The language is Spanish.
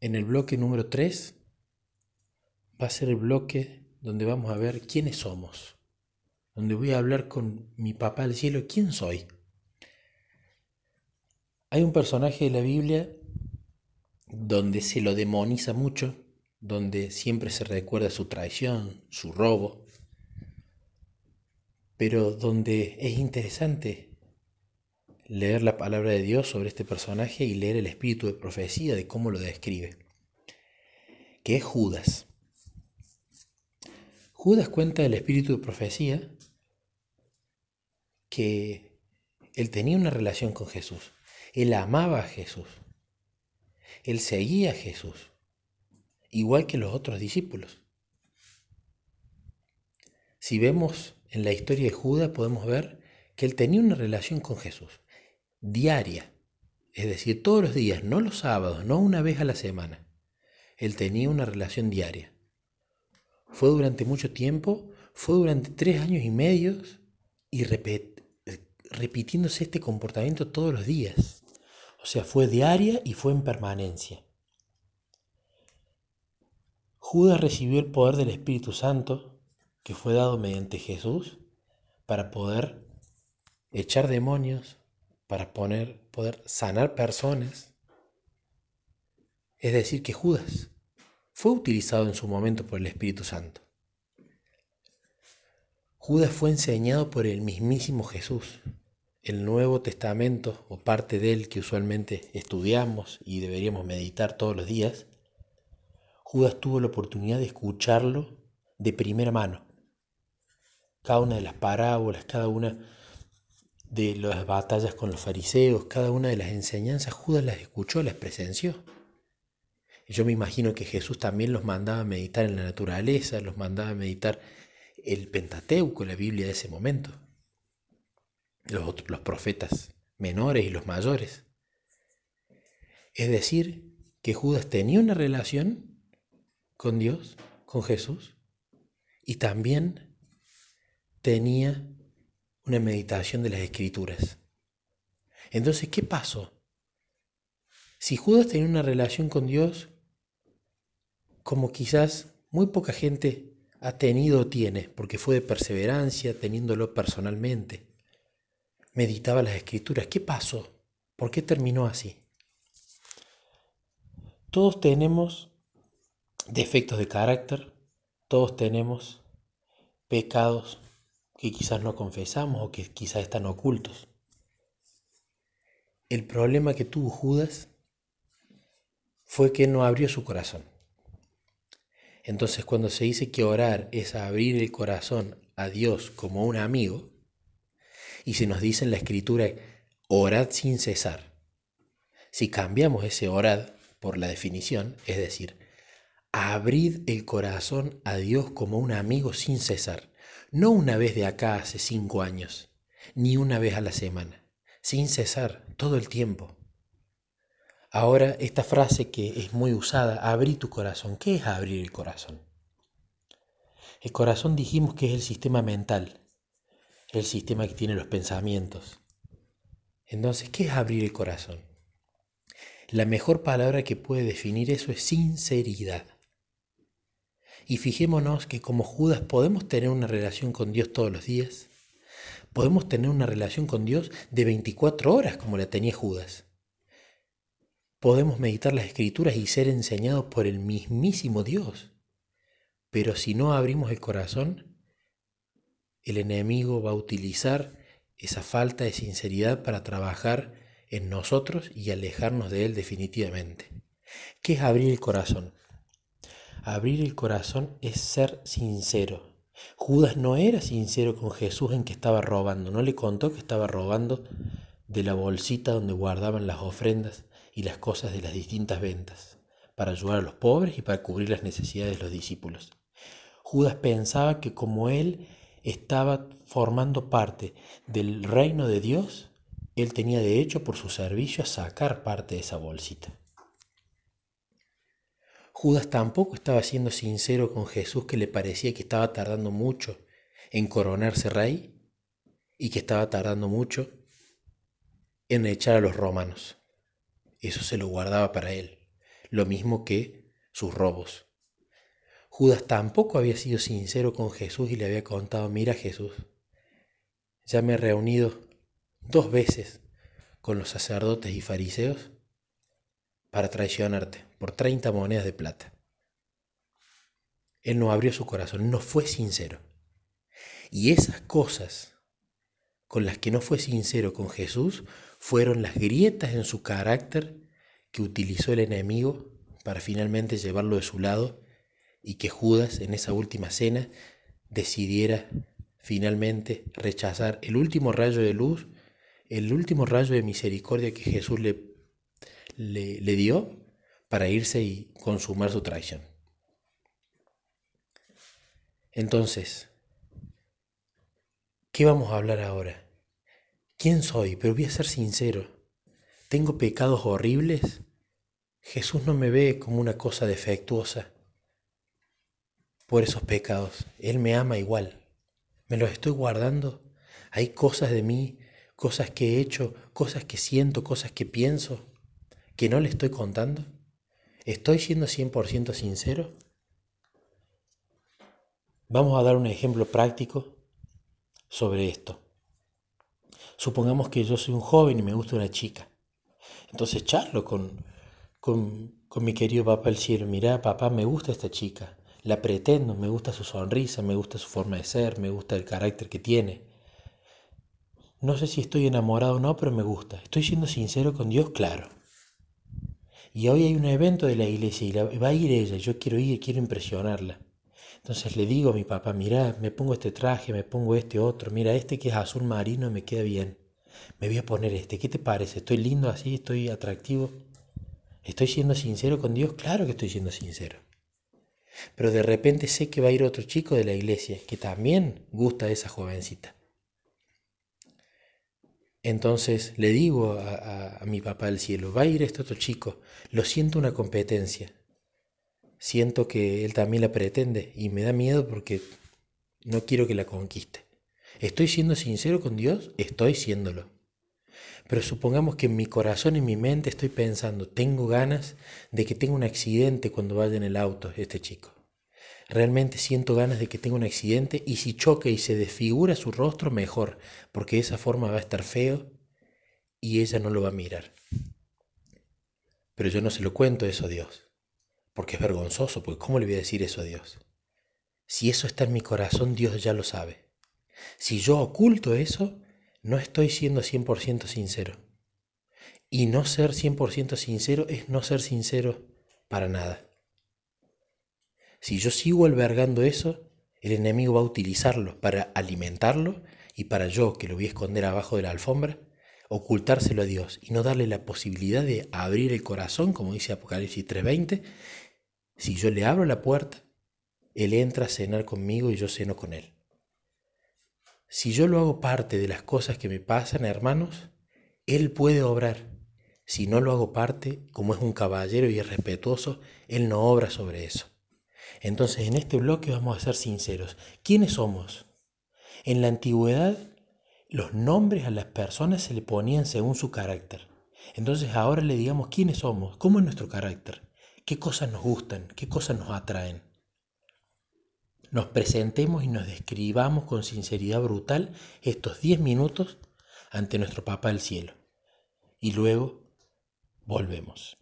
en el bloque número 3 va a ser el bloque donde vamos a ver quiénes somos, donde voy a hablar con mi papá del cielo, ¿quién soy? Hay un personaje de la Biblia donde se lo demoniza mucho, donde siempre se recuerda su traición, su robo, pero donde es interesante leer la palabra de Dios sobre este personaje y leer el espíritu de profecía de cómo lo describe, que es Judas. Judas cuenta del espíritu de profecía que él tenía una relación con Jesús, él amaba a Jesús, él seguía a Jesús, igual que los otros discípulos. Si vemos en la historia de Judas podemos ver que él tenía una relación con Jesús diaria, es decir, todos los días, no los sábados, no una vez a la semana. Él tenía una relación diaria. Fue durante mucho tiempo, fue durante tres años y medio y repitiéndose este comportamiento todos los días. O sea, fue diaria y fue en permanencia. Judas recibió el poder del Espíritu Santo que fue dado mediante Jesús para poder echar demonios, para poner, poder sanar personas. Es decir, que Judas fue utilizado en su momento por el Espíritu Santo. Judas fue enseñado por el mismísimo Jesús. El Nuevo Testamento, o parte de él que usualmente estudiamos y deberíamos meditar todos los días, Judas tuvo la oportunidad de escucharlo de primera mano. Cada una de las parábolas, cada una de las batallas con los fariseos, cada una de las enseñanzas, Judas las escuchó, las presenció. Yo me imagino que Jesús también los mandaba a meditar en la naturaleza, los mandaba a meditar el Pentateuco, la Biblia de ese momento, los, los profetas menores y los mayores. Es decir, que Judas tenía una relación con Dios, con Jesús, y también tenía una meditación de las escrituras. Entonces, ¿qué pasó? Si Judas tenía una relación con Dios, como quizás muy poca gente ha tenido o tiene, porque fue de perseverancia, teniéndolo personalmente, meditaba las escrituras, ¿qué pasó? ¿Por qué terminó así? Todos tenemos defectos de carácter, todos tenemos pecados que quizás no confesamos o que quizás están ocultos. El problema que tuvo Judas fue que no abrió su corazón. Entonces cuando se dice que orar es abrir el corazón a Dios como un amigo, y se nos dice en la escritura, orad sin cesar. Si cambiamos ese orad por la definición, es decir, abrid el corazón a Dios como un amigo sin cesar no una vez de acá hace cinco años, ni una vez a la semana, sin cesar, todo el tiempo. Ahora, esta frase que es muy usada, abrí tu corazón, ¿qué es abrir el corazón? El corazón dijimos que es el sistema mental, el sistema que tiene los pensamientos. Entonces, ¿qué es abrir el corazón? La mejor palabra que puede definir eso es sinceridad. Y fijémonos que como Judas podemos tener una relación con Dios todos los días. Podemos tener una relación con Dios de 24 horas como la tenía Judas. Podemos meditar las escrituras y ser enseñados por el mismísimo Dios. Pero si no abrimos el corazón, el enemigo va a utilizar esa falta de sinceridad para trabajar en nosotros y alejarnos de Él definitivamente. ¿Qué es abrir el corazón? Abrir el corazón es ser sincero. Judas no era sincero con Jesús en que estaba robando, no le contó que estaba robando de la bolsita donde guardaban las ofrendas y las cosas de las distintas ventas, para ayudar a los pobres y para cubrir las necesidades de los discípulos. Judas pensaba que como él estaba formando parte del reino de Dios, él tenía derecho por su servicio a sacar parte de esa bolsita. Judas tampoco estaba siendo sincero con Jesús que le parecía que estaba tardando mucho en coronarse rey y que estaba tardando mucho en echar a los romanos. Eso se lo guardaba para él. lo mismo que sus robos. Judas tampoco había sido sincero con Jesús y le había contado, mira Jesús, ya me he reunido dos veces con los sacerdotes y fariseos para traicionarte por 30 monedas de plata. Él no abrió su corazón, no fue sincero. Y esas cosas con las que no fue sincero con Jesús fueron las grietas en su carácter que utilizó el enemigo para finalmente llevarlo de su lado y que Judas en esa última cena decidiera finalmente rechazar el último rayo de luz, el último rayo de misericordia que Jesús le, le, le dio para irse y consumar su traición. Entonces, ¿qué vamos a hablar ahora? ¿Quién soy? Pero voy a ser sincero. ¿Tengo pecados horribles? Jesús no me ve como una cosa defectuosa por esos pecados. Él me ama igual. Me los estoy guardando. Hay cosas de mí, cosas que he hecho, cosas que siento, cosas que pienso, que no le estoy contando. ¿Estoy siendo 100% sincero? Vamos a dar un ejemplo práctico sobre esto. Supongamos que yo soy un joven y me gusta una chica. Entonces charlo con, con, con mi querido papá del cielo. Mira, papá, me gusta esta chica. La pretendo, me gusta su sonrisa, me gusta su forma de ser, me gusta el carácter que tiene. No sé si estoy enamorado o no, pero me gusta. ¿Estoy siendo sincero con Dios? Claro. Y hoy hay un evento de la iglesia y va a ir ella. Yo quiero ir, quiero impresionarla. Entonces le digo a mi papá, mira, me pongo este traje, me pongo este otro, mira, este que es azul marino me queda bien. Me voy a poner este, ¿qué te parece? ¿Estoy lindo así? ¿Estoy atractivo? ¿Estoy siendo sincero con Dios? Claro que estoy siendo sincero. Pero de repente sé que va a ir otro chico de la iglesia que también gusta de esa jovencita. Entonces le digo a, mi papá del cielo, va a ir este otro chico, lo siento una competencia, siento que él también la pretende y me da miedo porque no quiero que la conquiste. ¿Estoy siendo sincero con Dios? Estoy siéndolo. Pero supongamos que en mi corazón, en mi mente estoy pensando, tengo ganas de que tenga un accidente cuando vaya en el auto este chico. Realmente siento ganas de que tenga un accidente y si choque y se desfigura su rostro, mejor, porque de esa forma va a estar feo y ella no lo va a mirar. Pero yo no se lo cuento eso a Dios porque es vergonzoso, porque ¿cómo le voy a decir eso a Dios? Si eso está en mi corazón, Dios ya lo sabe. Si yo oculto eso, no estoy siendo 100% sincero. Y no ser 100% sincero es no ser sincero para nada. Si yo sigo albergando eso, el enemigo va a utilizarlo para alimentarlo y para yo, que lo voy a esconder abajo de la alfombra, ocultárselo a Dios y no darle la posibilidad de abrir el corazón, como dice Apocalipsis 3:20, si yo le abro la puerta, Él entra a cenar conmigo y yo ceno con Él. Si yo lo hago parte de las cosas que me pasan, hermanos, Él puede obrar. Si no lo hago parte, como es un caballero y es respetuoso, Él no obra sobre eso. Entonces, en este bloque vamos a ser sinceros. ¿Quiénes somos? En la antigüedad, los nombres a las personas se le ponían según su carácter. Entonces, ahora le digamos quiénes somos, cómo es nuestro carácter qué cosas nos gustan, qué cosas nos atraen. Nos presentemos y nos describamos con sinceridad brutal estos 10 minutos ante nuestro Papá del Cielo. Y luego volvemos.